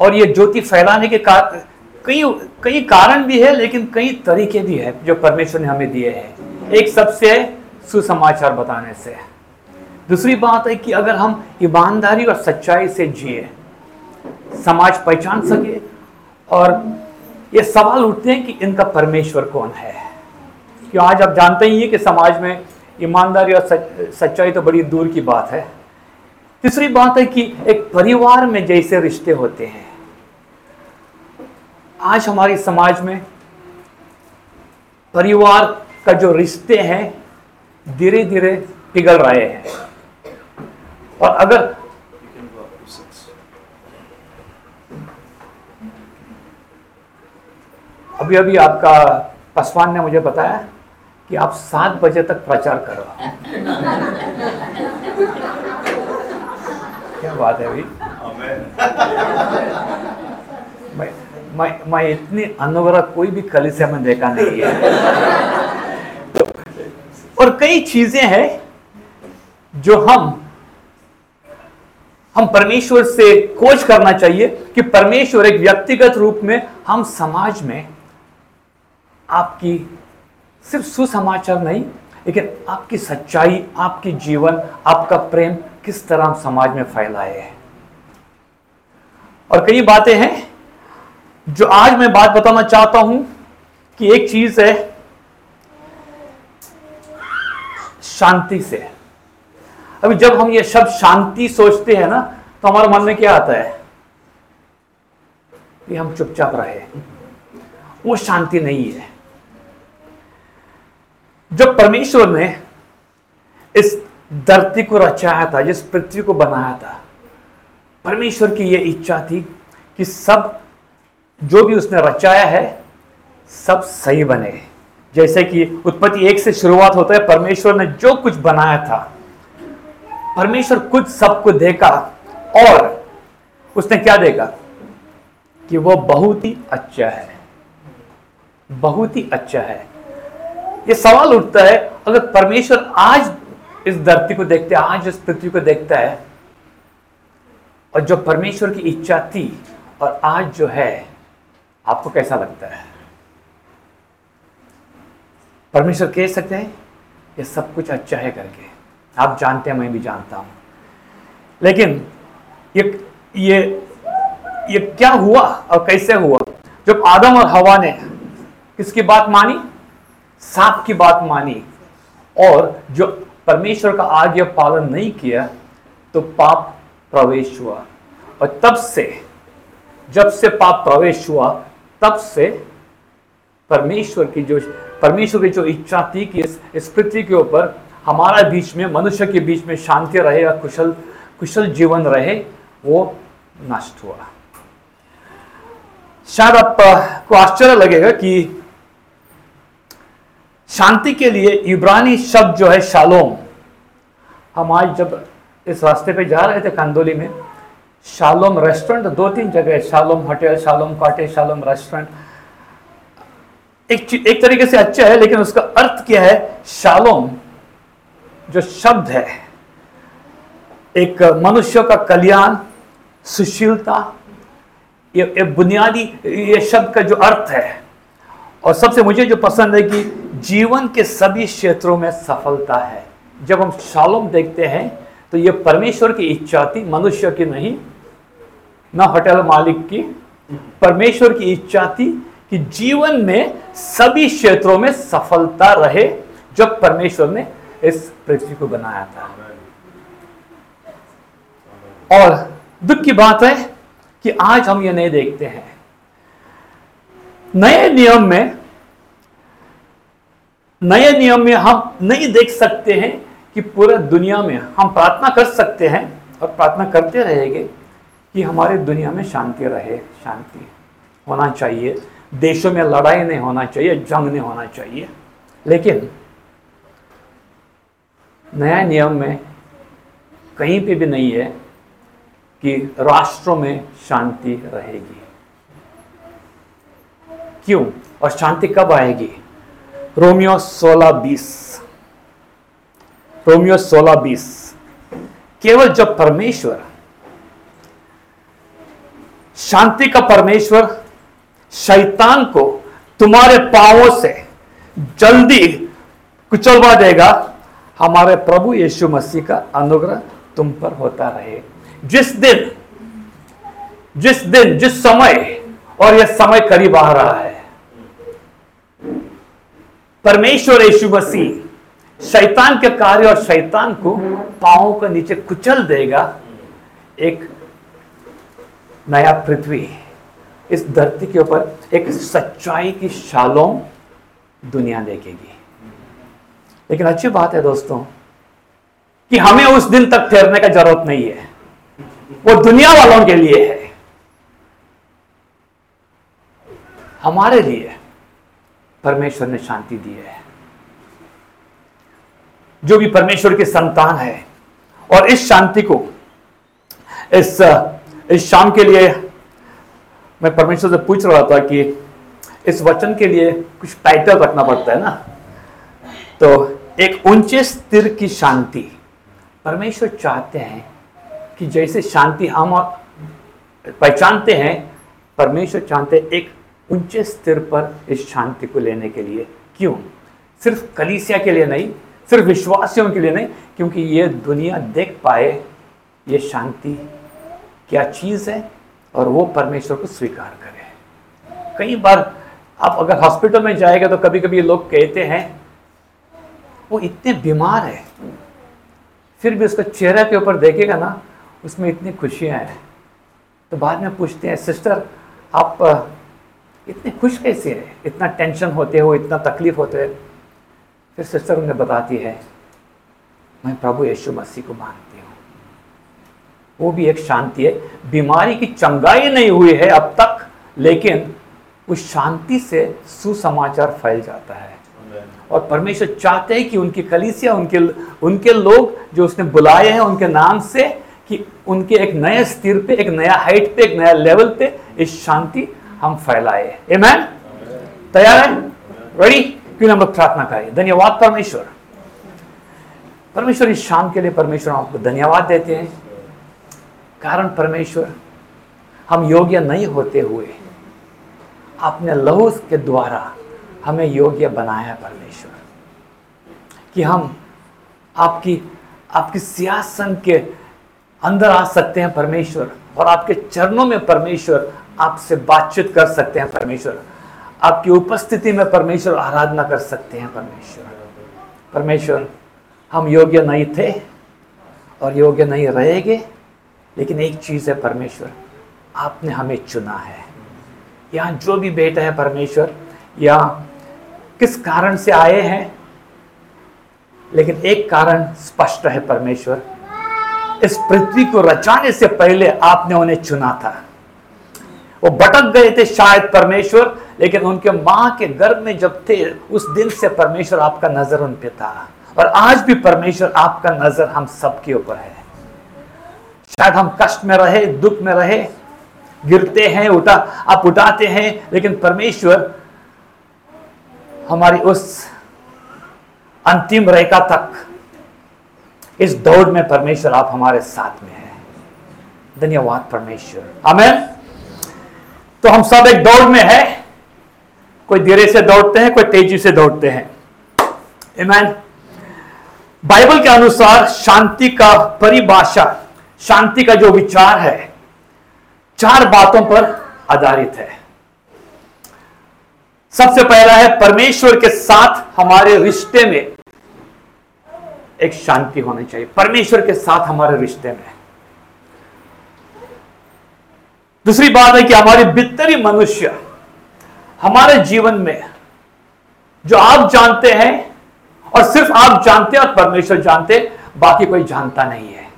और ये ज्योति फैलाने के कार कई कई कारण भी है लेकिन कई तरीके भी है जो परमेश्वर ने हमें दिए हैं। एक सबसे सुसमाचार बताने से। दूसरी बात है कि अगर हम ईमानदारी और सच्चाई से जिए समाज पहचान सके और ये सवाल उठते हैं कि इनका परमेश्वर कौन है? क्यों आज आप जानते ही हैं कि समाज में ईमानदारी और सच, सच्चाई तो बड़ी दूर की बात है। तीसरी बात है कि एक परिवार में जैसे रिश्ते होते हैं। आज हमारे समाज में परिवार का जो रिश्ते हैं धीरे धीरे पिघल रहे हैं। और अगर अभी अभी आपका पासवान ने मुझे बताया कि आप सात बजे तक प्रचार कर करो। क्या बात है अभी मैं मैं मैं इतनी अनुग्रह कोई भी कलिसिया में देखा नहीं है। तो, और कई चीज़ें हैं जो हम हम परमेश्वर से खोज करना चाहिए कि परमेश्वर एक व्यक्तिगत रूप में हम समाज में आपकी सिर्फ़ सुसमाचार नहीं लेकिन आपकी सच्चाई आपकी जीवन आपका प्रेम किस तरह हम समाज में फैलाए है। और कई बातें हैं जो आज मैं बात बताना चाहता हूँ कि एक चीज़ है, शांति से। अभी जब हम ये शब्द शांति सोचते हैं ना तो हमारे मन में क्या आता है? कि हम चुपचाप रहे। वो शांति नहीं है। जब परमेश्वर ने इस धरती को रचाया था, जिस पृथ्वी को बनाया था। परमेश्वर की यह इच्छा थी कि सब जो भी उसने रचाया है, सब सही बने। जैसे कि उत्पत्ति एक से शुरुआत होता है, परमेश्वर ने जो कुछ बनाया था, परमेश्वर खुद सबको देखा और उसने क्या देखा कि वो बहुत ही अच्छा है। बहुत ही अच्छा है। ये सवाल उठता है, अगर परमेश्वर आज इस धरती को देखते, आज इस पृथ्वी को देखता है, और जो परमेश्वर की इच्छा थी, और आज जो है, आपको कैसा लगता है? परमेश्वर कह सकते हैं ये सब कुछ अच्छा है करके। आप जानते हैं, मैं भी जानता हूँ। लेकिन ये ये ये क्या हुआ, और कैसे हुआ? जब आदम और हवा ने किसकी बात मानी? सांप की बात मानी। और जो परमेश्वर का आज्ञा पालन नहीं किया तो पाप प्रवेश हुआ। और तब से जब से पाप प्रवेश हुआ तब से परमेश्वर की जो परमेश्वर की जो इच्छा थी कि इस, इस पृथ्वी के ऊपर हमारा बीच में मनुष्य के बीच में शांति रहे या कुशल कुशल जीवन रहे वो नष्ट हुआ। शायद आपको आश्चर्य लगेगा कि शांति के लिए इब्रानी शब्द जो है शालोम। हम आज जब इस रास्ते पे जा रहे थे कंदोली में शालोम रेस्टोरेंट दो तीन जगह है Shalom hotel Shalom cottage Shalom restaurant. एक एक तरीके से अच्छा है लेकिन उसका अर्थ क्या है? शालोम जो शब्द है एक मनुष्य का कल्याण सुशीलता ये, ये बुनियादी ये शब्द का जो अर्थ है और सबसे मुझे जो पसंद है कि जीवन के सभी क्षेत्रों में सफलता है। जब हम शालोम देखते हैं तो ये परमेश्वर की इच्छा थी, मनुष्य की नहीं, न होटल मालिक की। परमेश्वर की इच्छा थी कि जीवन में सभी क्षेत्रों में सफलता रहे, जब परमेश्वर ने इस पृथ्वी को बनाया था। और दुख की बात है कि आज हम ये नहीं देखते हैं। नए नियम में, नए नियम में हम नहीं देख सकते हैं कि पूरे दुनिया में हम प्रार्थना कर सकते हैं और प्रार्थना करते रहेंगे कि हमारे दुनिया में शांति रहे, शांति होना चाहिए। देशों में लड़ाई नहीं होना चाहिए, जंग नहीं होना चाहिए। लेकिन नया नियम में कहीं पे भी नहीं है कि राष्ट्रों में शांति रहेगी। क्यों? और शांति कब आएगी? रोमियो 16 बीस। रोमियो 16 बीस। केवल जब परमेश्वर, शांति का परमेश्वर, शैतान को तुम्हारे पावों से जल्दी कुचलवा देगा, हमारे प्रभु यीशु मसीह का अनुग्रह तुम पर होता रहे। जिस दिन जिस दिन, जिस समय, और यह समय करीब आ रहा है परमेश्वर यीशु मसीह, शैतान के कार्य और शैतान को पाओ के नीचे कुचल देगा। एक नया पृथ्वी इस धरती के ऊपर एक सच्चाई की शालों दुनिया देखेगी। लेकिन अच्छी बात है दोस्तों कि हमें उस दिन तक ठहरने का ज़रूरत नहीं है। वो दुनिया वालों के लिए है। हमारे लिए। परमेश्वर ने शांति दी है। जो भी परमेश्वर के संतान है और इस शांति को, इस इस शाम के लिए मैं परमेश्वर से पूछ रहा था कि इस वचन के लिए कुछ टाइटल रखना पड़ता है ना? तो एक ऊँचे स्थिर की शांति। परमेश्वर चाहते हैं कि जैसे शांति हम पहचानते हैं, परमेश्वर चाहते हैं एक ऊँचे स्थिर पर इस शांति को लेने के लिए। क्यों? सिर्फ़ कलीसिया के लिए नहीं, सिर्फ़ विश्वासियों के लिए नहीं, क्योंकि ये दुनिया देख पाए, ये शांति क्या चीज़ है और वो परमेश्वर को स्वीकार करे। कई बार आप अगर हॉस्पिटल में जाएगा तो कभी कभी लोग कहते हैं, वो इतने बीमार है। फिर भी उसका चेहरे के ऊपर देखेगा ना, उसमें इतनी खुशियाँ हैं। तो बाद में पूछते हैं, सिस्टर, आप इतने खुश कैसे है? इतना टेंशन होते हो इतना तकलीफ़ होते है फिर सिस्टर उन्हें बताती है मैं प्रभु यीशु मसीह को मानती हूँ। वो भी एक शांति है। बीमारी की चंगाई नहीं हुई है अब तक लेकिन उस शांति से सुसमाचार फैल जाता है। और परमेश्वर चाहते हैं कि उनकी कलीसिया उनके उनके लोग जो उसने बुलाए हैं उनके नाम से कि उनके एक नए स्थिर पे एक नया हाइट पे एक नया लेवल पे इस शांति हम फैलाए। मैन तैयार है? रेडी क्यों हम लोग प्रार्थना करें? धन्यवाद परमेश्वर। परमेश्वर इस शाम के लिए परमेश्वर आपको धन्यवाद देते हैं। कारण परमेश्वर, हम योग्य नहीं होते हुए अपने लहू के द्वारा हमें योग्य बनाया परमेश्वर। कि हम आपकी आपकी सियासन के अंदर आ सकते हैं परमेश्वर और आपके चरणों में परमेश्वर आपसे बातचीत कर सकते हैं परमेश्वर। आपकी उपस्थिति में परमेश्वर आराधना कर सकते हैं परमेश्वर। परमेश्वर, हम योग्य नहीं थे और योग्य नहीं रहेंगे, लेकिन एक चीज़ है परमेश्वर, आपने हमें चुना है। यहाँ जो भी बेटा है परमेश्वर, या किस कारण से आए हैं, लेकिन एक कारण स्पष्ट है परमेश्वर, इस पृथ्वी को रचाने से पहले आपने उन्हें चुना था। वो भटक गए थे शायद परमेश्वर, लेकिन उनके माँ के गर्भ में जब थे, उस दिन से परमेश्वर आपका नज़र उन पे था। और आज भी परमेश्वर आपका नज़र हम सबके ऊपर है। शायद हम कष्ट में रहे, दुख में रहे, गिरते हैं, उठा, आप उठाते हैं, लेकिन परमेश्वर हमारी उस अंतिम रेखा तक, इस दौड़ में परमेश्वर आप हमारे साथ में हैं। धन्यवाद परमेश्वर। हमें तो हम सब एक दौड़ में है। कोई धीरे से दौड़ते हैं, कोई तेज़ी से दौड़ते हैं। इमैन बाइबल के अनुसार शांति का परिभाषा, शांति का जो विचार है, चार बातों पर आधारित है। सबसे पहला है, परमेश्वर के साथ हमारे रिश्ते में एक शांति होनी चाहिए। परमेश्वर के साथ हमारे रिश्ते में। दूसरी बात है कि हमारे भीतरी मनुष्य हमारे जीवन में जो आप जानते हैं और सिर्फ़ आप जानते हैं और परमेश्वर जानते बाकी कोई जानता नहीं है।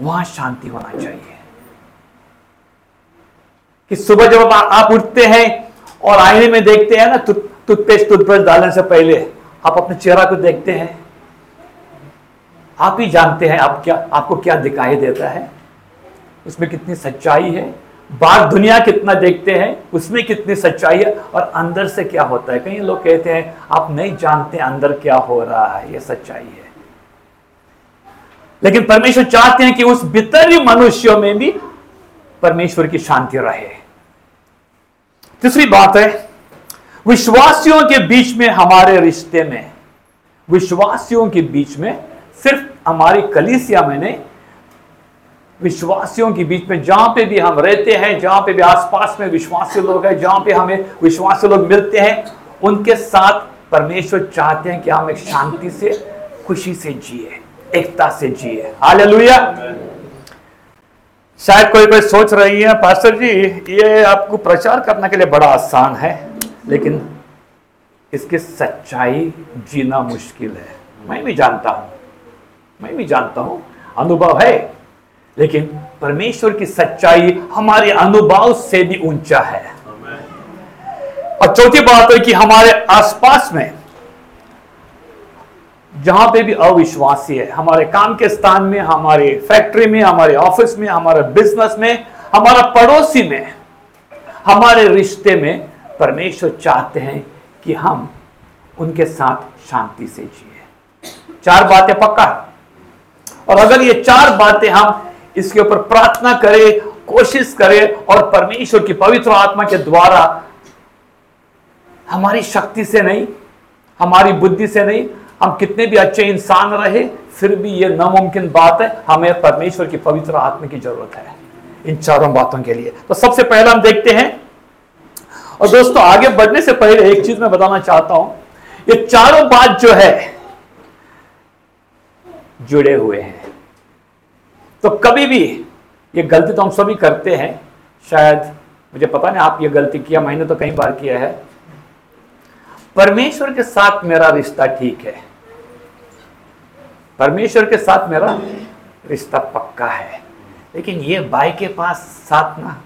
वहाँ शांति होना चाहिए। कि सुबह जब आप उठते हैं और आईने में देखते हैं ना टूथपेस्ट टूथब्रश डालने से पहले आप अपने चेहरा को देखते हैं। आप ही जानते हैं आप क्या आपको क्या दिखाई देता है। उसमें कितनी सच्चाई है। बाहर दुनिया कितना देखते हैं, उसमें कितनी सच्चाई है और अंदर से क्या होता है। कई लोग कहते हैं, आप नहीं जानते अंदर क्या हो रहा है, ये सच्चाई है। लेकिन परमेश्वर चाहते हैं कि उस भीतरी मनुष्यों में भी परमेश्वर की शांति रहे। तीसरी बात है, विश्वासियों के बीच में हमारे रिश्ते में, विश्वासियों के बीच में सिर्फ़ हमारी कलीसिया में नहीं विश्वासियों के बीच में, जहाँ पे भी हम रहते हैं, जहाँ पे भी आसपास में विश्वासी लोग हैं, जहाँ पे हमें विश्वासी लोग मिलते हैं, उनके साथ परमेश्वर चाहते हैं कि हम एक शांति से, खुशी से जिए, एकता से जिए। हालेलुया। शायद कोई कोई सोच रही है, पास्टर जी, ये आपको प्रचार करने के लिए बड़ा आसान है, लेकिन इसकी सच्चाई जीना मुश्किल है। मैं भी जानता हूँ, मैं भी जानता हूँ, अनुभव है। लेकिन परमेश्वर की सच्चाई हमारे अनुभव से भी ऊँचा है। और चौथी बात है कि हमारे आसपास में, जहाँ पे भी अविश्वासी है, हमारे काम के स्थान में, हमारे फैक्ट्री में, हमारे ऑफ़िस में, हमारे बिज़नेस में, हमारा पड़ोसी में, हमारे रिश्ते में परमेश्वर चाहते हैं कि हम उनके साथ शांति से जिए। चार बातें पक्का। और अगर ये चार बातें हम इसके ऊपर प्रार्थना करें, कोशिश करें और परमेश्वर की पवित्र आत्मा के द्वारा हमारी शक्ति से नहीं, हमारी बुद्धि से नहीं, हम कितने भी अच्छे इंसान रहे, फिर भी यह नामुमकिन बात है, हमें परमेश्वर की पवित्र आत्मा की ज़रूरत है, इन चारों बातों के लिए। तो सबसे पहले हम देखते हैं, और दोस्तों आगे बढ़ने से पहले एक चीज़ मैं बताना चाहता हूँ, ये चारों बात जो है, जुड़े हुए हैं। तो कभी भी ये गलती तो हम सभी करते हैं, शायद मुझे पता नहीं आप ये गलती किया, मैंने तो कई बार किया है। परमेश्वर के साथ मेरा रिश्ता ठीक है। परमेश्वर के साथ मेरा रिश्ता पक्का है। लेकिन ये भाई के पास साथ ना।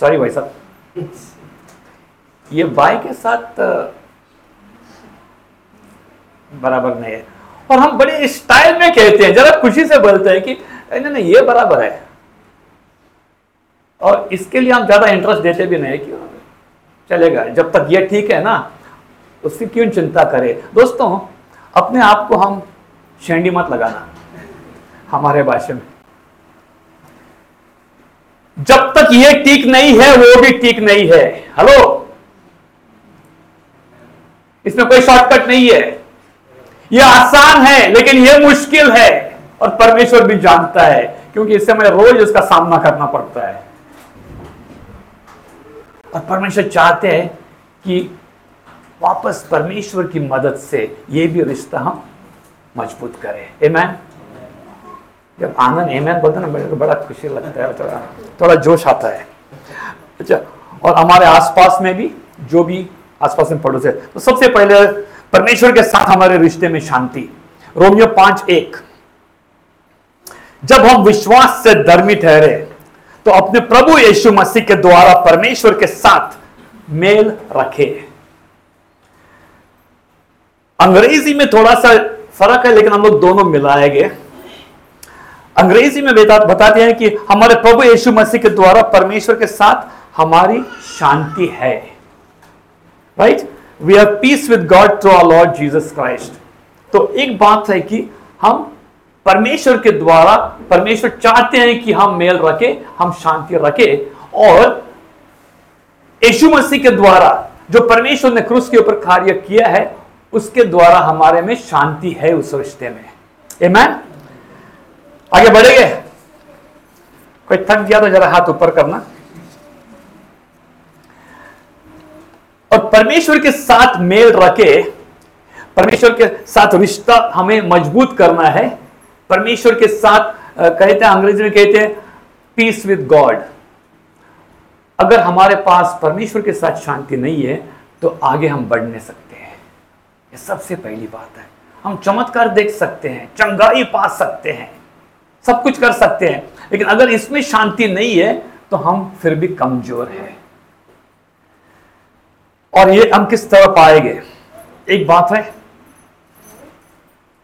सॉरी भाई साहब। ये भाई के साथ, बराबर नहीं है। और हम बड़े स्टाइल में कहते हैं, जरा खुशी से बोलते हैं कि नहीं नहीं, ये बराबर है। और इसके लिए हम ज़्यादा इंटरेस्ट देते भी नहीं क्यों चलेगा, जब तक ये ठीक है ना, उसकी क्यों चिंता करें? दोस्तों, अपने आप को हम शेंडी मत लगाना, हमारे भाषा में। जब तक ये ठीक नहीं है, वो भी ठीक नहीं है। हेलो इसमें कोई शॉर्टकट नहीं है। ये आसान है, लेकिन ये मुश्किल है। और परमेश्वर भी जानता है, क्योंकि इससे हमें रोज उसका सामना करना पड़ता है। और परमेश्वर चाहते हैं कि वापस परमेश्वर की मदद से ये भी रिश्ता हम मज़बूत करें। एमैन जब आनंद एमैन बोलते ना, मेरे को बड़ा खुशी लगता है, थोड़ा थोड़ा जोश आता है। अच्छा और हमारे आसपास में भी, जो भी आसपास में पड़ोस है तो सबसे पहले परमेश्वर के साथ हमारे रिश्ते में शांति। रोमियो पाँच एक। जब हम विश्वास से धर्मी ठहरे तो अपने प्रभु यीशु मसीह के द्वारा परमेश्वर के साथ मेल रखे। अंग्रेज़ी में थोड़ा सा फ़र्क है, लेकिन हम लोग दोनों मिलाएँगे। अंग्रेज़ी में बताते हैं कि हमारे प्रभु यीशु मसीह के द्वारा परमेश्वर के साथ हमारी शांति है। Right? right? We have peace with God through our Lord Jesus Christ तो एक बात है कि हम परमेश्वर के द्वारा, परमेश्वर चाहते हैं कि हम मेल रखे, हम शांति रखे, और यशु मसीह के द्वारा, जो परमेश्वर ने क्रूस के ऊपर कार्य किया है, उसके द्वारा हमारे में शांति है उस रिश्ते में। मैन आगे बढ़ेंगे। कोई थक गया तो जरा हाथ ऊपर करना। और परमेश्वर के साथ मेल रखे, परमेश्वर के साथ रिश्ता हमें मज़बूत करना है। परमेश्वर के साथ कहते हैं, अंग्रेज़ी में कहते हैं पीस विद गॉड अगर हमारे पास परमेश्वर के साथ शांति नहीं है तो आगे हम बढ़ नहीं सकते हैं। ये सबसे पहली बात है। हम चमत्कार देख सकते हैं, चंगाई पा सकते हैं, सब कुछ कर सकते हैं। लेकिन अगर इसमें शांति नहीं है तो हम फिर भी कमज़ोर हैं। और ये हम किस तरह पाएँगे? एक बात है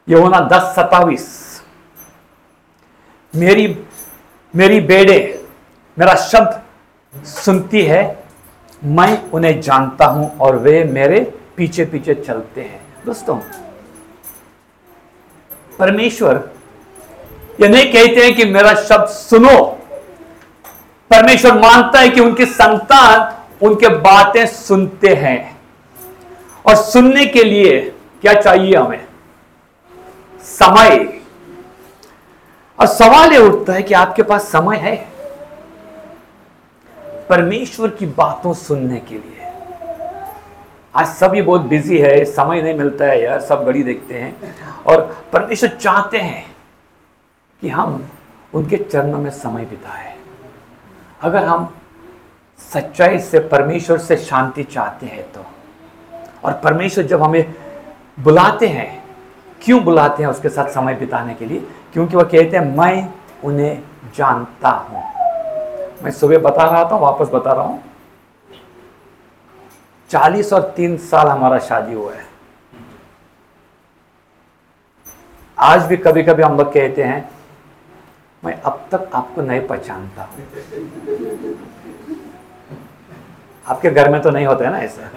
ये होना दस सतावीस मेरी मेरी बेड़े, मेरा शब्द सुनती है, मैं उन्हें जानता हूँ और वे मेरे पीछे पीछे चलते हैं। दोस्तों, परमेश्वर ये नहीं कहते हैं कि मेरा शब्द सुनो। परमेश्वर मानता है कि उनकी संतान उनके बातें सुनते हैं। और सुनने के लिए क्या चाहिए हमें? समय। और सवाल यह उठता है कि आपके पास समय है? परमेश्वर की बातों सुनने के लिए। आज सभी बहुत बिज़ी है, समय नहीं मिलता है यार, सब घड़ी देखते हैं। और परमेश्वर चाहते हैं कि हम उनके चरणों में समय बिताए। अगर हम सच्चाई से परमेश्वर से शांति चाहते हैं तो। और परमेश्वर जब हमें बुलाते हैं, क्यों बुलाते हैं उसके साथ समय बिताने के लिए? क्योंकि वह कहते हैं, मैं उन्हें जानता हूँ। मैं सुबह बता रहा था, वापस बता रहा हूँ। चालीस और तीन साल हमारा शादी हुआ है। आज भी कभी कभी हम लोग कहते हैं, मैं अब तक आपको नहीं पहचानता हूँ। आपके घर में तो नहीं होते ना ऐसा।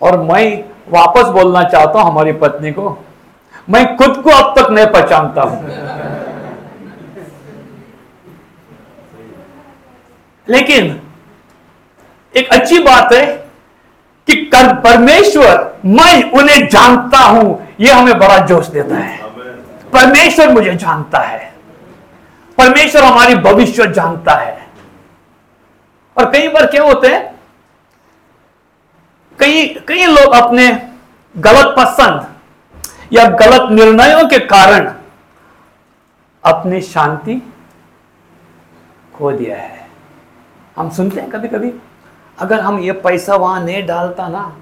और मैं वापस बोलना चाहता हूँ हमारी पत्नी को मैं खुद को अब तक नहीं पहचानता हूँ। लेकिन एक अच्छी बात है कि कर परमेश्वर मैं उन्हें जानता हूँ यह हमें बड़ा जोश देता है। परमेश्वर मुझे जानता है। परमेश्वर हमारी भविष्य जानता है। और कई बार क्या होते हैं? कई कई लोग अपने गलत पसंद या गलत निर्णयों के कारण अपनी शांति खो दिया है। हम सुनते हैं कभी कभी अगर हम ये पैसा वहाँ नहीं डालता ना,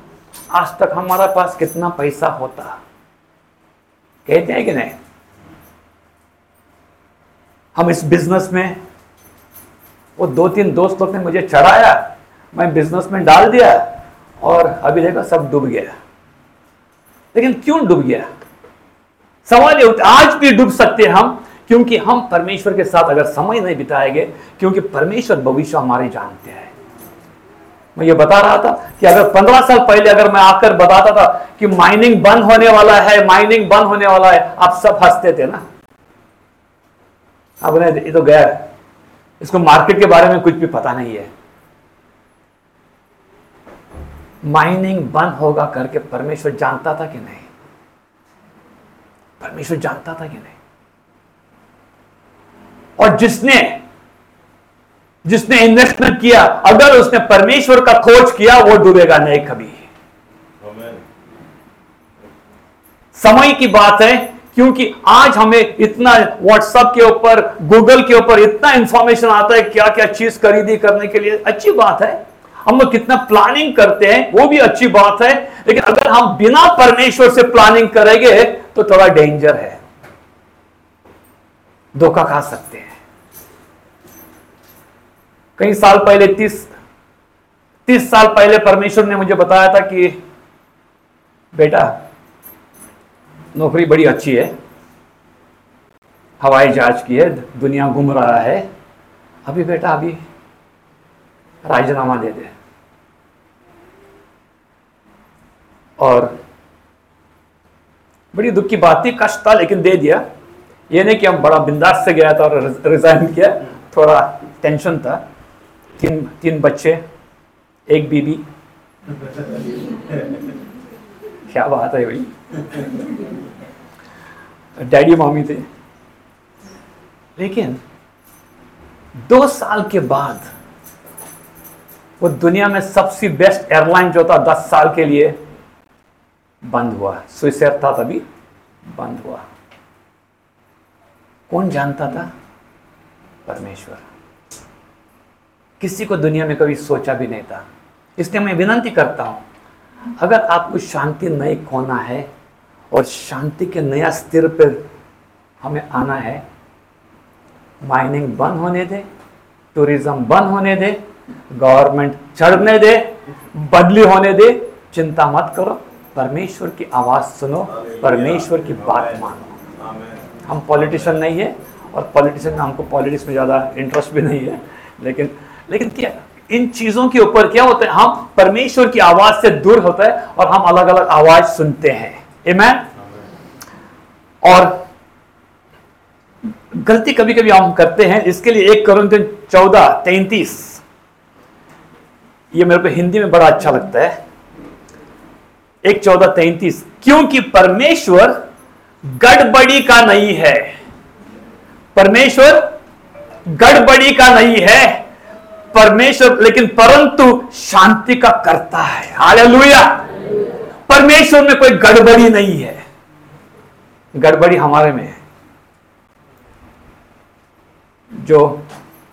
आज तक हमारा पास कितना पैसा होता। कहते हैं कि नहीं? हम इस बिज़नेस में वो दो तीन दोस्त लोग ने मुझे चढ़ाया, मैं बिज़नेस में डाल दिया और अभी देखो सब डूब गया। लेकिन क्यों डूब गया? सवाल ये आज भी डूब सकते हैं हम, क्योंकि हम परमेश्वर के साथ अगर समय नहीं बिताएँगे, क्योंकि परमेश्वर भविष्य हमारे जानते हैं। मैं ये बता रहा था कि अगर पंद्रह साल पहले अगर मैं आकर बताता था कि माइनिंग बंद होने वाला है, माइनिंग बंद होने वाला है, आप सब हँसते थे ना? अब नहीं, ये तो गया इसको मार्केट के बारे में कुछ भी पता नहीं है। माइनिंग बंद होगा करके परमेश्वर जानता था कि नहीं? परमेश्वर जानता था कि नहीं? और जिसने जिसने इन्वेस्टमेंट किया अगर उसने परमेश्वर का खोज किया वो डूबेगा नहीं कभी। समय की बात है क्योंकि आज हमें इतना व्हाट्सएप के ऊपर गूगल के ऊपर इतना इंफॉर्मेशन आता है क्या क्या चीज़ खरीदी करने के लिए। अच्छी बात है। हम लोग कितना प्लानिंग करते हैं, वो भी अच्छी बात है। लेकिन अगर हम बिना परमेश्वर से प्लानिंग करेंगे तो थोड़ा डेंजर है। धोखा खा सकते हैं। कई साल पहले, तीस तीस साल पहले परमेश्वर ने मुझे बताया था कि, बेटा नौकरी बड़ी अच्छी है। हवाई जहाज़ की है, दुनिया घूम रहा है। अभी बेटा, अभी राजीनामा दे दे। और बड़ी दुख की बात थी, कष्ट था, लेकिन दे दिया। ये नहीं कि हम बड़ा बिंदास से गया था और रिजाइन किया, थोड़ा टेंशन था। तीन तीन बच्चे, एक बीबी क्या बात है भाई। डैडी मामी थे। लेकिन दो साल के बाद वो दुनिया में सबसे बेस्ट एयरलाइन जो था दस साल के लिए बंद हुआ। स्विसर था तभी बंद हुआ। कौन जानता था? परमेश्वर। किसी को दुनिया में कभी सोचा भी नहीं था। इसलिए मैं विनंती करता हूँ, अगर आपको शांति नहीं खोना है और शांति के नया स्थिर पर हमें आना है। माइनिंग बंद होने दे टूरिज़्म बंद होने दे गवर्नमेंट चढ़ने दे बदली होने दे चिंता मत करो परमेश्वर की आवाज़ सुनो परमेश्वर की बात मानो। हम पॉलिटिशियन नहीं है और पॉलिटिशियन में हमको पॉलिटिक्स में ज़्यादा इंटरेस्ट भी नहीं है लेकिन लेकिन क्या इन चीज़ों के ऊपर क्या होता है? हम परमेश्वर की आवाज़ से दूर होता है और हम अलग अलग आवाज़ सुनते हैं। Amen? और गलती कभी कभी हम करते हैं, इसके लिए एक करोड़ चौदह, तैतीस। ये मेरे को हिंदी में बड़ा अच्छा लगता है। एक चौदह, तैतीस। क्योंकि परमेश्वर गड़बड़ी का नहीं है। परमेश्वर गड़बड़ी का नहीं है। परमेश्वर, लेकिन परंतु शांति का करता है। हालेलुया! परमेश्वर में कोई गड़बड़ी नहीं है। गड़बड़ी हमारे में है। जो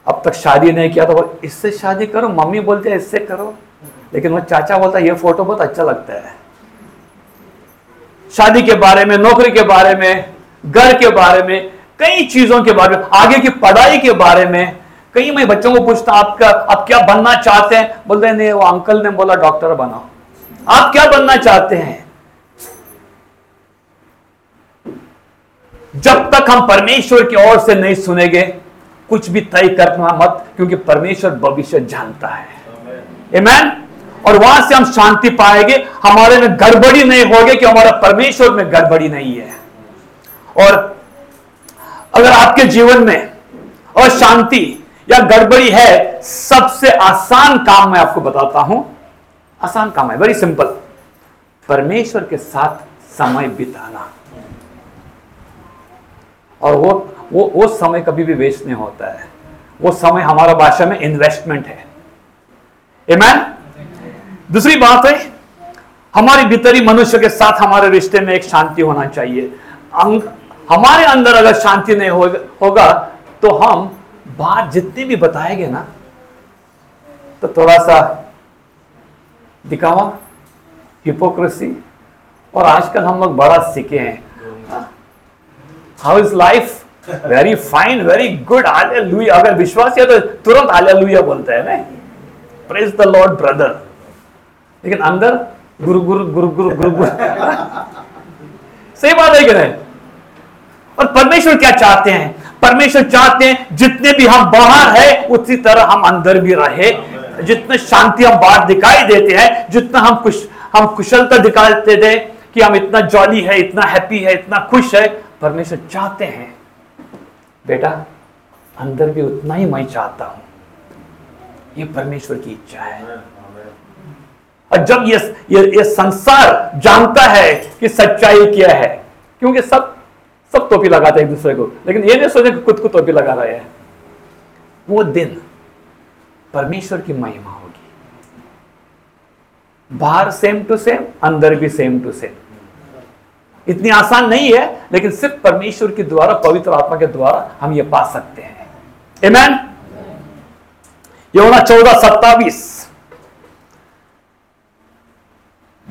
अब तक शादी नहीं किया तो वो इससे शादी करो, मम्मी बोलते हैं इससे करो। लेकिन वो चाचा बोलता है, ये फ़ोटो बहुत अच्छा लगता है। शादी के बारे में, नौकरी के बारे में, घर के बारे में, कई चीज़ों के बारे में, आगे की पढ़ाई के बारे में। कई मैं बच्चों को पूछता आपका, आप क्या बनना चाहते हैं? बोलते नहीं, वो अंकल ने बोला, डॉक्टर बनाओ। आप क्या बनना चाहते हैं? जब तक हम परमेश्वर की ओर से नहीं सुनेंगे, कुछ भी तय करना मत, क्योंकि परमेश्वर भविष्य जानता है। Amen? और वहाँ से हम शांति पाएँगे। हमारे में गड़बड़ी नहीं होगी कि हमारा परमेश्वर में गड़बड़ी नहीं है। और अगर आपके जीवन में और शांति या गड़बड़ी है, सबसे आसान काम मैं आपको बताता हूँ आसान काम है वेरी सिंपल परमेश्वर के साथ समय बिताना। और वो वो वो समय कभी भी वेस्ट नहीं होता है। वो समय हमारा भाषा में इन्वेस्टमेंट है। Amen? दूसरी बात है, हमारी भीतरी मनुष्य के साथ हमारे रिश्ते में एक शांति होना चाहिए। हमारे अंदर अगर शांति नहीं होगा तो हम बात जितनी भी बताएँगे ना तो थोड़ा सा दिखावा हिपोक्रेसी और आजकल हम लोग बड़ा सीखे हैं। How is life very fine very good hallelujah अगर विश्वास है तो तुरंत हालेलुया बोलते हैं ना प्रेज द लॉर्ड ब्रदर लेकिन अंदर गुरु गुरु गुरु गुरु गुरु गुरु। सही बात है कि नहीं? और परमेश्वर क्या चाहते हैं? परमेश्वर चाहते हैं जितने भी हम बाहर है, उसी तरह हम अंदर भी रहे। जितने शांति हम बाहर दिखाई देते हैं जितना हम कुछ हम कुशलता दिखाते थे कि हम इतना जॉली है इतना हैप्पी है इतना खुश है परमेश्वर चाहते हैं। बेटा अंदर भी उतना ही मैं चाहता हूँ। ये परमेश्वर की इच्छा है। और जब ये ये, ये संसार जानता है कि सच्चाई क्या है क्योंकि सब सब टोपी लगाते हैं एक दूसरे को लेकिन ये नहीं सोचे कि खुद को टोपी लगा रहे हैं। वो दिन परमेश्वर की महिमा होगी। बाहर सेम टू सेम अंदर भी सेम टू सेम इतनी आसान नहीं है, लेकिन सिर्फ़ परमेश्वर के द्वारा, पवित्र आत्मा के द्वारा हम ये पा सकते हैं। Amen? ये होना चौदह सत्तावीस।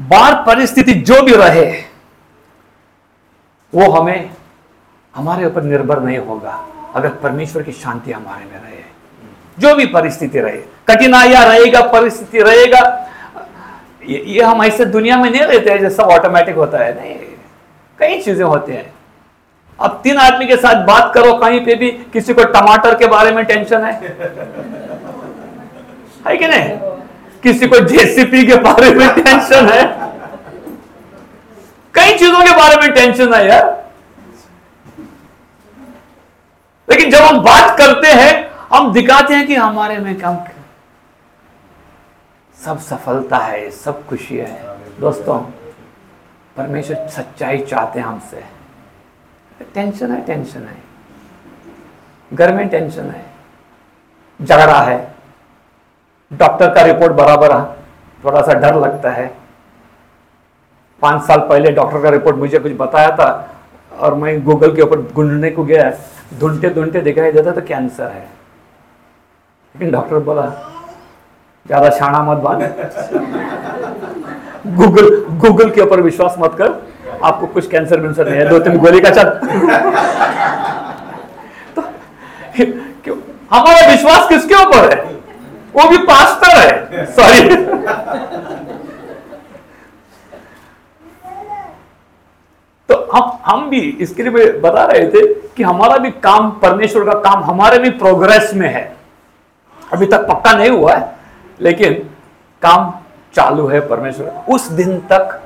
बार परिस्थिति जो भी रहे, वो हमें, हमारे ऊपर निर्भर नहीं होगा। अगर परमेश्वर की शांति हमारे में रहे। जो भी परिस्थिति रहे कठिनाइयाँ रहेगा परिस्थिति रहेगा ये, ये हम ऐसे दुनिया में नहीं रहते हैं जैसा ऑटोमेटिक होता है नहीं कई चीज़ें होती हैं। अब तीन आदमी के साथ बात करो कहीं पे भी किसी को टमाटर के बारे में टेंशन है? है कि नहीं? किसी को जेसीपी के बारे में टेंशन है? कई चीज़ों के बारे में टेंशन है यार। लेकिन जब हम बात करते हैं हम दिखाते हैं कि हमारे में कम सब सफलता है, सब खुशी है। दोस्तों, परमेश्वर सच्चाई चाहते हैं हमसे। टेंशन है टेंशन है। घर में टेंशन है। झगड़ा है। डॉक्टर का रिपोर्ट बराबर है। थोड़ा सा डर लगता है। पाँच साल पहले डॉक्टर का रिपोर्ट मुझे कुछ बताया था और मैं गूगल के ऊपर ढूँढने को गया। ढूंढते ढूंढते दिखाई देता तो कैंसर है। डॉक्टर बोला, ज़्यादा छाणा मत बाँध गूगल गूगल के ऊपर विश्वास मत कर। आपको कुछ कैंसर वेंसर नहीं है। दो तीन गोली का चल। तो क्यों? हमारा विश्वास किसके ऊपर है? वो भी पास्टर है। सॉरी तो हम हम भी इसके लिए बता रहे थे कि हमारा भी काम, परमेश्वर का काम हमारे भी प्रोग्रेस में है। अभी तक पक्का नहीं हुआ है लेकिन काम चालू है परमेश्वर। उस दिन तक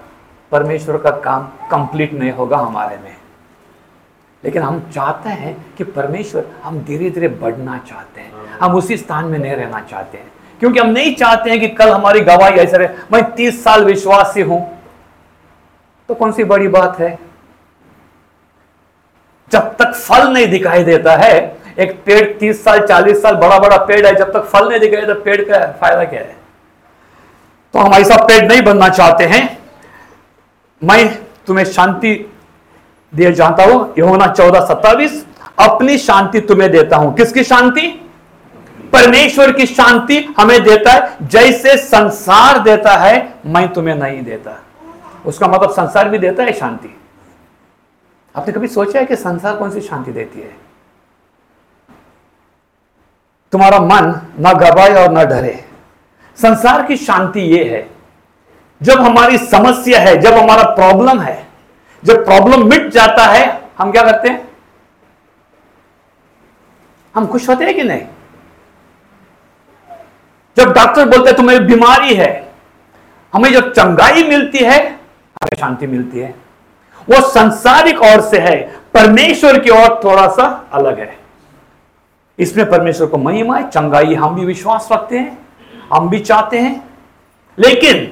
परमेश्वर का काम कंप्लीट नहीं होगा हमारे में। लेकिन हम चाहते हैं कि परमेश्वर हम धीरे धीरे बढ़ना चाहते हैं। हम उसी स्थान में नहीं रहना चाहते हैं। क्योंकि हम नहीं चाहते हैं कि कल हमारी गवाही ऐसे रहे। मैं तीस साल विश्वासी हूँ। तो कौन सी बड़ी बात है? जब तक फल नहीं दिखाई देता है एक पेड़ तीस साल, चालीस साल बड़ा बड़ा पेड़ है, जब तक फल नहीं दिखाई तो पेड़ का फ़ायदा क्या है? तो हम ऐसा पेड़ नहीं बनना चाहते हैं। मैं तुम्हें शांति दिए जानता हूँ यहोना चौदह सत्तावीस, अपनी शांति तुम्हें देता हूँ। किसकी शांति? परमेश्वर की शांति हमें देता है, जैसे संसार देता है, मैं तुम्हें नहीं देता। उसका मतलब संसार भी देता है शांति। आपने कभी सोचा है कि संसार कौन सी शांति देती है? तुम्हारा मन न घबराए और न डरे। संसार की शांति ये है। जब हमारी समस्या है, जब हमारा प्रॉब्लम है, जब प्रॉब्लम मिट जाता है, हम क्या करते हैं? हम खुश होते हैं कि नहीं? जब डॉक्टर बोलते हैं, तुम्हें बीमारी है। हमें जब चंगाई मिलती है, हमें शांति मिलती है। वो संसारिक ओर से है, परमेश्वर की ओर थोड़ा सा अलग है। इसमें परमेश्वर को महिमा है, चंगाई हम भी विश्वास रखते हैं, हम भी चाहते हैं। लेकिन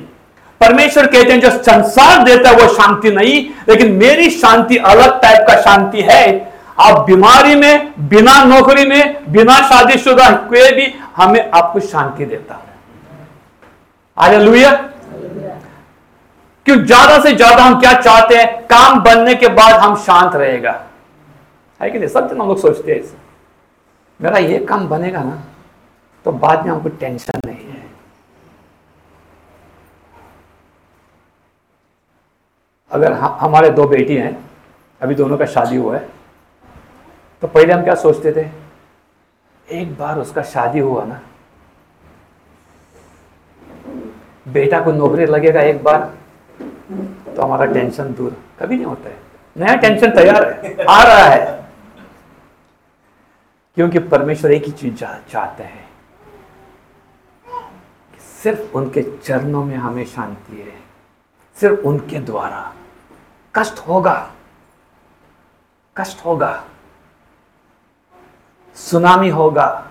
परमेश्वर कहते हैं, जो संसार देता है, वो शांति नहीं, लेकिन मेरी शांति अलग टाइप का शांति है। आप बीमारी में, बिना नौकरी में, बिना शादीशुदा कोई भी हमें आपको शांति देता है। आज लुया क्यों? ज़्यादा से ज़्यादा हम क्या चाहते हैं? काम बनने के बाद हम शांत रहेगा। है कि नहीं? सब हम लोग सोचते हैं मेरा ये काम बनेगा ना तो बाद में हमको टेंशन नहीं है। अगर हमारे दो बेटी हैं, अभी दोनों का शादी हुआ है तो पहले हम क्या सोचते थे? एक बार उसका शादी हुआ ना, बेटा को नौकरी लगेगा एक बार तो हमारा टेंशन दूर। कभी नहीं होता है। नया टेंशन तैयार है, आ रहा है। क्योंकि परमेश्वर एक ही चीज़ चाहते हैं सिर्फ़ उनके चरणों में हमें शांति है सिर्फ़ उनके द्वारा। कष्ट होगा। कष्ट होगा। सुनामी होगा।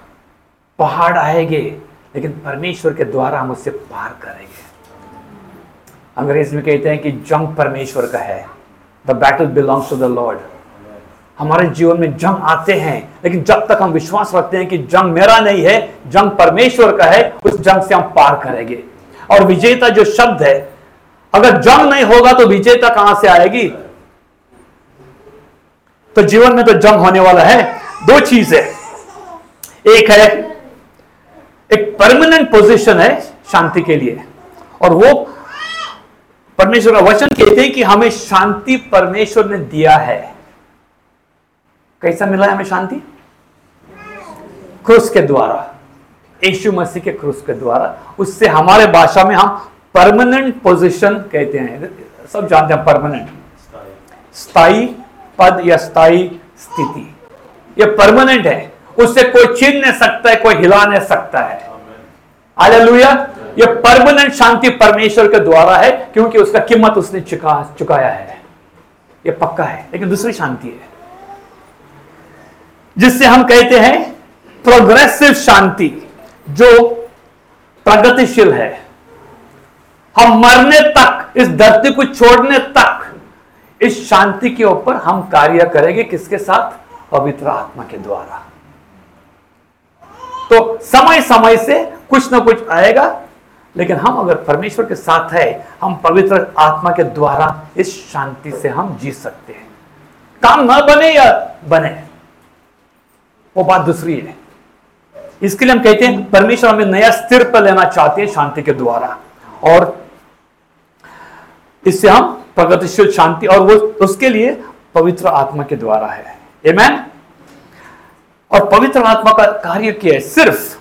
पहाड़ आएँगे, लेकिन परमेश्वर के द्वारा हम उससे पार करेंगे। अंग्रेज़ में कहते हैं कि जंग परमेश्वर का है। The battle belongs to the Lord हमारे जीवन में जंग आते हैं, लेकिन जब तक हम विश्वास रखते हैं कि जंग मेरा नहीं है, जंग परमेश्वर का है, उस जंग से हम पार करेंगे। और विजेता जो शब्द है, अगर जंग नहीं होगा तो विजेता कहाँ से आएगी? तो जीवन में तो जंग होने वाला है। दो चीज़ है। एक है, एक परमानेंट पोजीशन है शांति के लिए। और वो परमेश्वर का वचन कहते हैं कि हमें शांति परमेश्वर ने दिया है। कैसा मिला है हमें शांति? क्रूस के द्वारा। यीशु मसीह के क्रूस के द्वारा। उससे हमारे भाषा में हम परमानेंट पोजीशन कहते हैं। सब जानते हैं परमानेंट स्थायी पद या स्थायी स्थिति। ये परमानेंट है। उससे कोई छीन नहीं सकता है, कोई हिला नहीं सकता है। आलेलुया ये परमानेंट शांति परमेश्वर के द्वारा है, क्योंकि उसका कीमत उसने चुका, चुकाया है। ये पक्का है, लेकिन दूसरी शांति है। जिससे हम कहते हैं प्रोग्रेसिव शांति, जो प्रगतिशील है। हम मरने तक, इस धरती को छोड़ने तक, इस शांति के ऊपर हम कार्य करेंगे किसके साथ? पवित्र आत्मा के द्वारा। तो समय समय से कुछ ना कुछ आएगा, लेकिन हम अगर परमेश्वर के साथ है, हम पवित्र आत्मा के द्वारा इस शांति से हम जी सकते हैं। काम ना बने या बने। वो बात दूसरी है। इसके लिए हम कहते हैं, परमेश्वर हमें नया स्थिर पर लेना चाहते हैं शांति के द्वारा। और इससे हम प्रगतिशील शांति और वो उसके लिए पवित्र आत्मा के द्वारा है। Amen? और पवित्र आत्मा का कार्य क्या है? सिर्फ़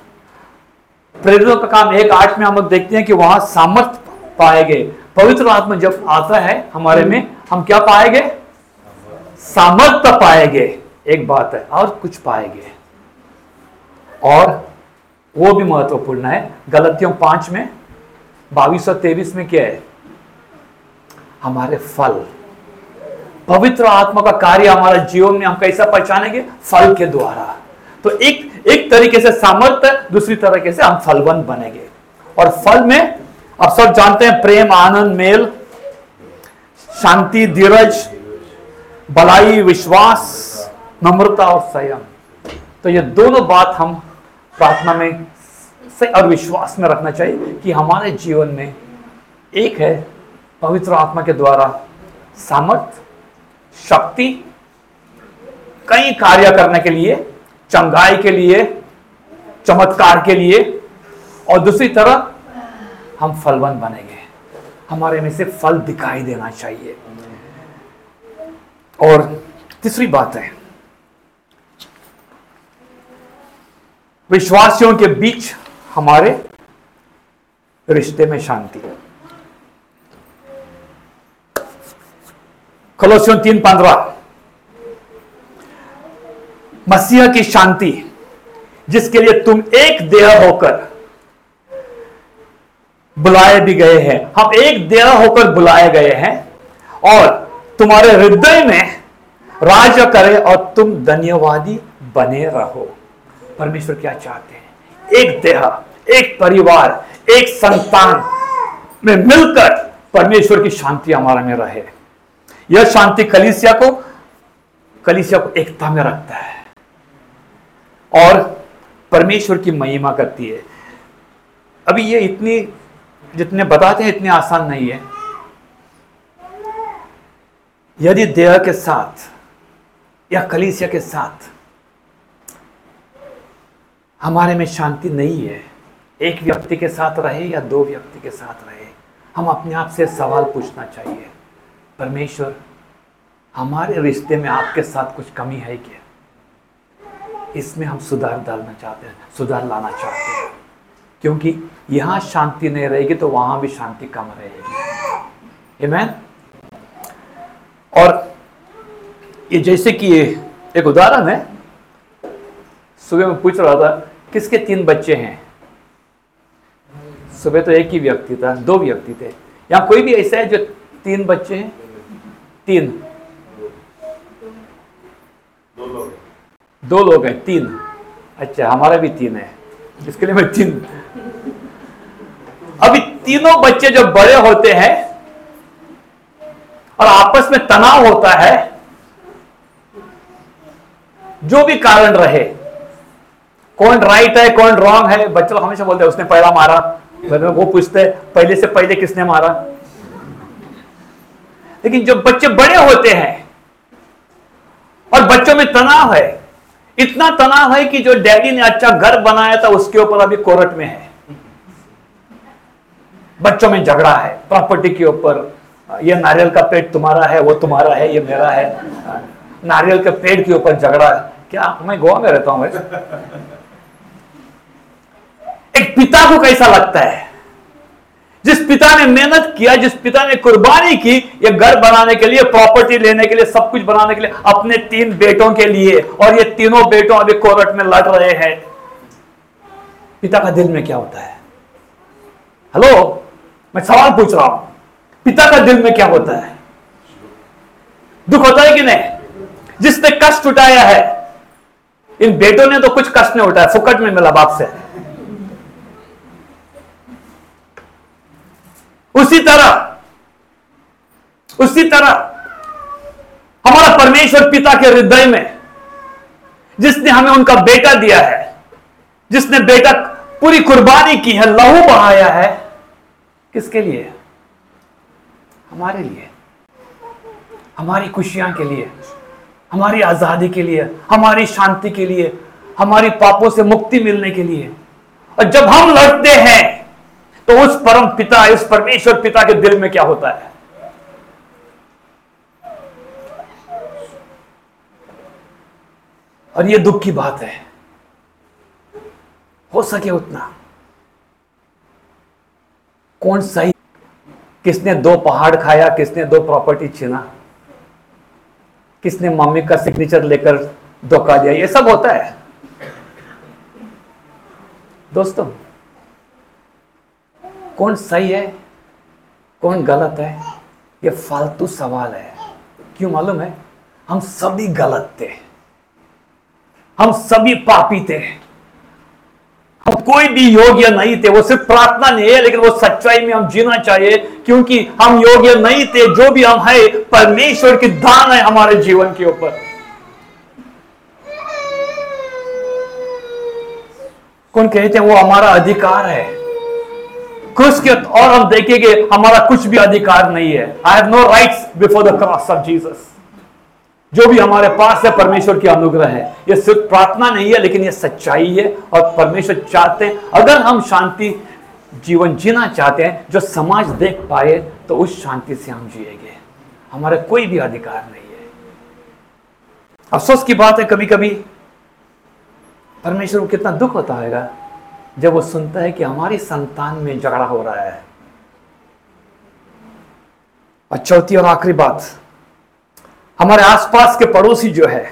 प्रेरितों का काम एक आठ में हम लोग देखते हैं कि वहाँ सामर्थ पाएँगे पवित्र आत्मा जब आता है हमारे में, हम क्या पाए पाएँगे सामर्थ्य पाएँगे एक बात है, और कुछ पाएँगे। और वो भी महत्वपूर्ण है, गलतियों पाँच में, बाईस और तेईस में क्या है? हमारे फल। पवित्र आत्मा का कार्य हमारा जीवन में हम कैसा पहचानेंगे? फल के द्वारा। तो एक एक तरीके से सामर्थ्य, दूसरी तरीके से हम फलवंत बनेंगे। और फल में, आप सब जानते हैं, प्रेम, आनंद, मेल, शांति, धीरज, भलाई, विश्वास नम्रता और संयम। तो ये दोनों बात हम प्रार्थना में से और विश्वास में रखना चाहिए कि हमारे जीवन में एक है पवित्र आत्मा के द्वारा सामर्थ, शक्ति, कई कार्य करने के लिए, चंगाई के लिए, चमत्कार के लिए, और दूसरी तरफ़ हम फलवंत बनेंगे। हमारे में से फल दिखाई देना चाहिए। और तीसरी बात है विश्वासियों के बीच हमारे रिश्ते में शांति कलोसियों तीन पंद्रह। मसीह की शांति, जिसके लिए तुम एक देह होकर बुलाए भी गए हैं। हम एक देह होकर बुलाए गए हैं और तुम्हारे हृदय में राज्य करे और तुम धन्यवादी बने रहो। परमेश्वर क्या चाहते हैं? एक देह, एक परिवार, एक संतान में मिलकर परमेश्वर की शांति हमारा में रहे। यह शांति कलिसिया को कलिसिया को एकता में रखता है। और परमेश्वर की महिमा करती है। अभी ये इतनी, जितने बताते हैं, इतनी आसान नहीं है। यदि देह के साथ या कलिसिया के साथ हमारे में शांति नहीं है। एक व्यक्ति के साथ रहे या दो व्यक्ति के साथ रहे, हम अपने आप से सवाल पूछना चाहिए। परमेश्वर, हमारे रिश्ते में आपके साथ कुछ कमी है क्या? इसमें हम सुधार डालना चाहते हैं, सुधार लाना चाहते हैं। क्योंकि यहाँ शांति नहीं रहेगी तो वहाँ भी शांति कम रहेगी। Amen? और ये जैसे कि एक उदाहरण है। सुबह में पूछ रहा था, किसके तीन बच्चे हैं? सुबह तो एक ही व्यक्ति था, दो व्यक्ति थे। यहाँ कोई भी ऐसा है जो तीन बच्चे हैं? तीन। दो लोग हैं, तीन। अच्छा हमारा भी तीन है। इसके लिए मैं तीन। अभी तीनों बच्चे जब बड़े होते हैं और आपस में तनाव होता है, जो भी कारण रहे कौन राइट है, कौन रॉन्ग है? बच्चे लोग हमेशा बोलते हैं, उसने पहला मारा। वो पूछते पहले से पहले किसने मारा? लेकिन जब बच्चे बड़े होते हैं और बच्चों में तनाव है, इतना तनाव है कि जो डैडी ने अच्छा घर बनाया था, उसके ऊपर अभी कोर्ट में है। बच्चों में झगड़ा है प्रॉपर्टी के ऊपर, ये नारियल का पेड़ तुम्हारा है, वो तुम्हारा है, ये मेरा है। नारियल के पेड़ के ऊपर झगड़ा है। क्या, मैं गोवा में रहता हूँ एक पिता को कैसा लगता है? जिस पिता ने मेहनत किया, जिस पिता ने कुर्बानी की, ये घर बनाने के लिए प्रॉपर्टी लेने के लिए, सब कुछ बनाने के लिए, अपने तीन बेटों के लिए, और ये तीनों बेटों अभी कोर्ट में लड़ रहे हैं। पिता का दिल में क्या होता है? हेलो मैं सवाल पूछ रहा हूँ। पिता का दिल में क्या होता है? दुख होता है कि नहीं? जिसने कष्ट उठाया है, इन बेटों ने तो कुछ कष्ट नहीं उठाया फुकट में मिला बाप से। उसी तरह उसी तरह हमारा परमेश्वर पिता के हृदय में, जिसने हमें उनका बेटा दिया है, जिसने बेटा पूरी कुर्बानी की है, लहू बहाया है, किसके लिए? हमारे लिए। हमारी खुशियाँ के लिए, हमारी आज़ादी के लिए, हमारी शांति के लिए, हमारी पापों से मुक्ति मिलने के लिए। और जब हम लड़ते हैं तो उस परम पिता, उस परमेश्वर पिता के दिल में क्या होता है? और ये दुख की बात है। हो सके उतना। कौन सही? किसने दो पहाड़ खाया, किसने दो प्रॉपर्टी छीना? किसने मम्मी का सिग्नेचर लेकर धोखा दिया? ये सब होता है। दोस्तों कौन सही है, कौन गलत है, ये फालतू सवाल है। क्यों मालूम है? हम सभी गलत थे हम सभी पापी थे। हम कोई भी योग्य नहीं थे। वो सिर्फ़ प्रार्थना नहीं है, लेकिन वो सच्चाई में हम जीना चाहिए, क्योंकि हम योग्य नहीं थे। जो भी हम है, परमेश्वर की दान है हमारे जीवन के ऊपर। कौन कहते हैं, वो हमारा अधिकार है। क्रूस के और हम देखेंगे, हमारा कुछ भी अधिकार नहीं है। I have no rights before the cross of Jesus जो भी हमारे पास है, परमेश्वर की अनुग्रह है। ये सिर्फ़ प्रार्थना नहीं है, लेकिन ये सच्चाई है, और परमेश्वर चाहते हैं, अगर हम शांति जीवन जीना चाहते हैं, जो समाज देख पाए तो उस शांति से हम जिएँगे। हमारे कोई भी अधिकार नहीं है। अफसोस की बात है कभी कभी परमेश्वर को कितना दुख होता है जब वो सुनता है कि हमारी संतान में झगड़ा हो रहा है। और चौथी और आखिरी बात, हमारे आसपास के पड़ोसी जो है,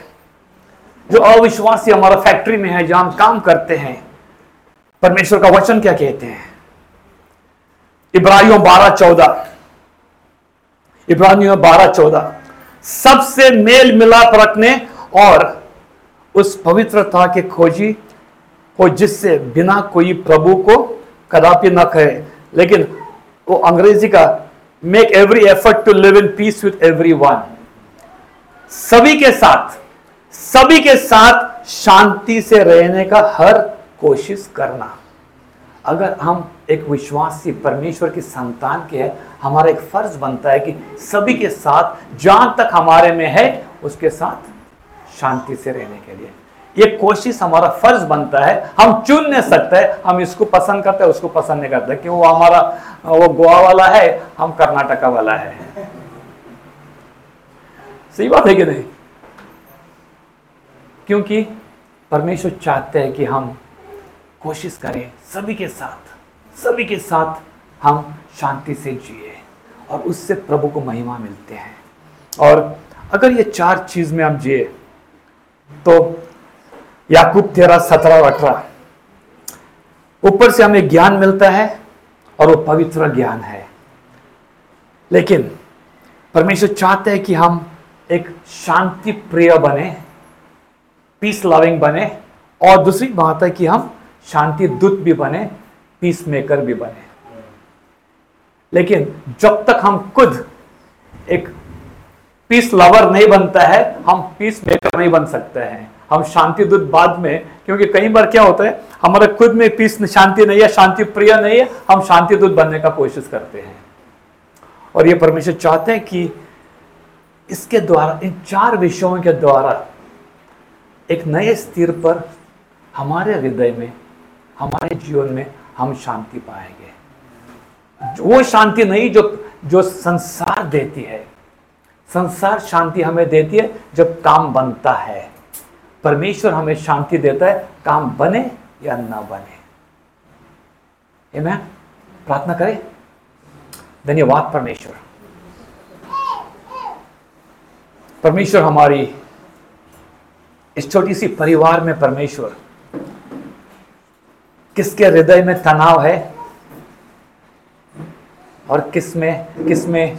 जो अविश्वासी हमारा फैक्ट्री में है, जहाँ हम काम करते हैं, परमेश्वर का वचन क्या कहते हैं? इब्राहिम बारह चौदह। इब्राहिम बारह चौदह, सबसे मेल मिलाप रखने और उस पवित्रता के खोजी हो जिससे बिना कोई प्रभु को कदापि न कहे। लेकिन वो अंग्रेज़ी का make every effort to live in peace with everyone सभी के साथ, सभी के साथ शांति से रहने का हर कोशिश करना। अगर हम एक विश्वासी परमेश्वर की संतान के हैं, हमारा एक फ़र्ज़ बनता है कि सभी के साथ, जहाँ तक हमारे में है, उसके साथ शांति से रहने के लिए। ये कोशिश हमारा फ़र्ज़ बनता है, हम चुन नहीं सकते, हम इसको पसंद करते हैं, उसको पसंद नहीं करते। क्यों वो हमारा, वो गोवा वाला है, हम कर्नाटका वाला है। सही बात है कि नहीं? क्योंकि परमेश्वर चाहते हैं कि हम कोशिश करें सभी के साथ, सभी के साथ हम शांति से जिए और उससे प्रभु को महिमा मिलते हैं। और अगर ये चार चीज़ में हम जिए तो याकूब तेरह सत्रह अठारह ऊपर से हमें ज्ञान मिलता है और वो पवित्र ज्ञान है। लेकिन परमेश्वर चाहते हैं कि हम एक शांति प्रिय बने पीस लविंग बने, और दूसरी बात है कि हम शांति दूत भी बने पीस मेकर भी बने। लेकिन जब तक हम खुद एक पीस लवर नहीं बनता है, हम पीस मेकर नहीं बन सकते हैं। हम शांति दूत बाद में, क्योंकि कई बार क्या होता है, हमारे खुद में पीस शांति नहीं है, शांति प्रिय नहीं है, हम शांति दूत बनने का कोशिश करते हैं। और ये परमेश्वर चाहते हैं कि इसके द्वारा, इन चार विषयों के द्वारा, एक नए स्थिर पर हमारे हृदय में, हमारे जीवन में हम शांति पाएँगे। वो शांति नहीं जो जो संसार देती है। संसार शांति हमें देती है जब काम बनता है। परमेश्वर हमें शांति देता है, काम बने या ना बने। मैं प्रार्थना करें। धन्यवाद परमेश्वर। परमेश्वर हमारी, इस छोटी सी परिवार में परमेश्वर, किसके हृदय में तनाव है और किसमें किसमें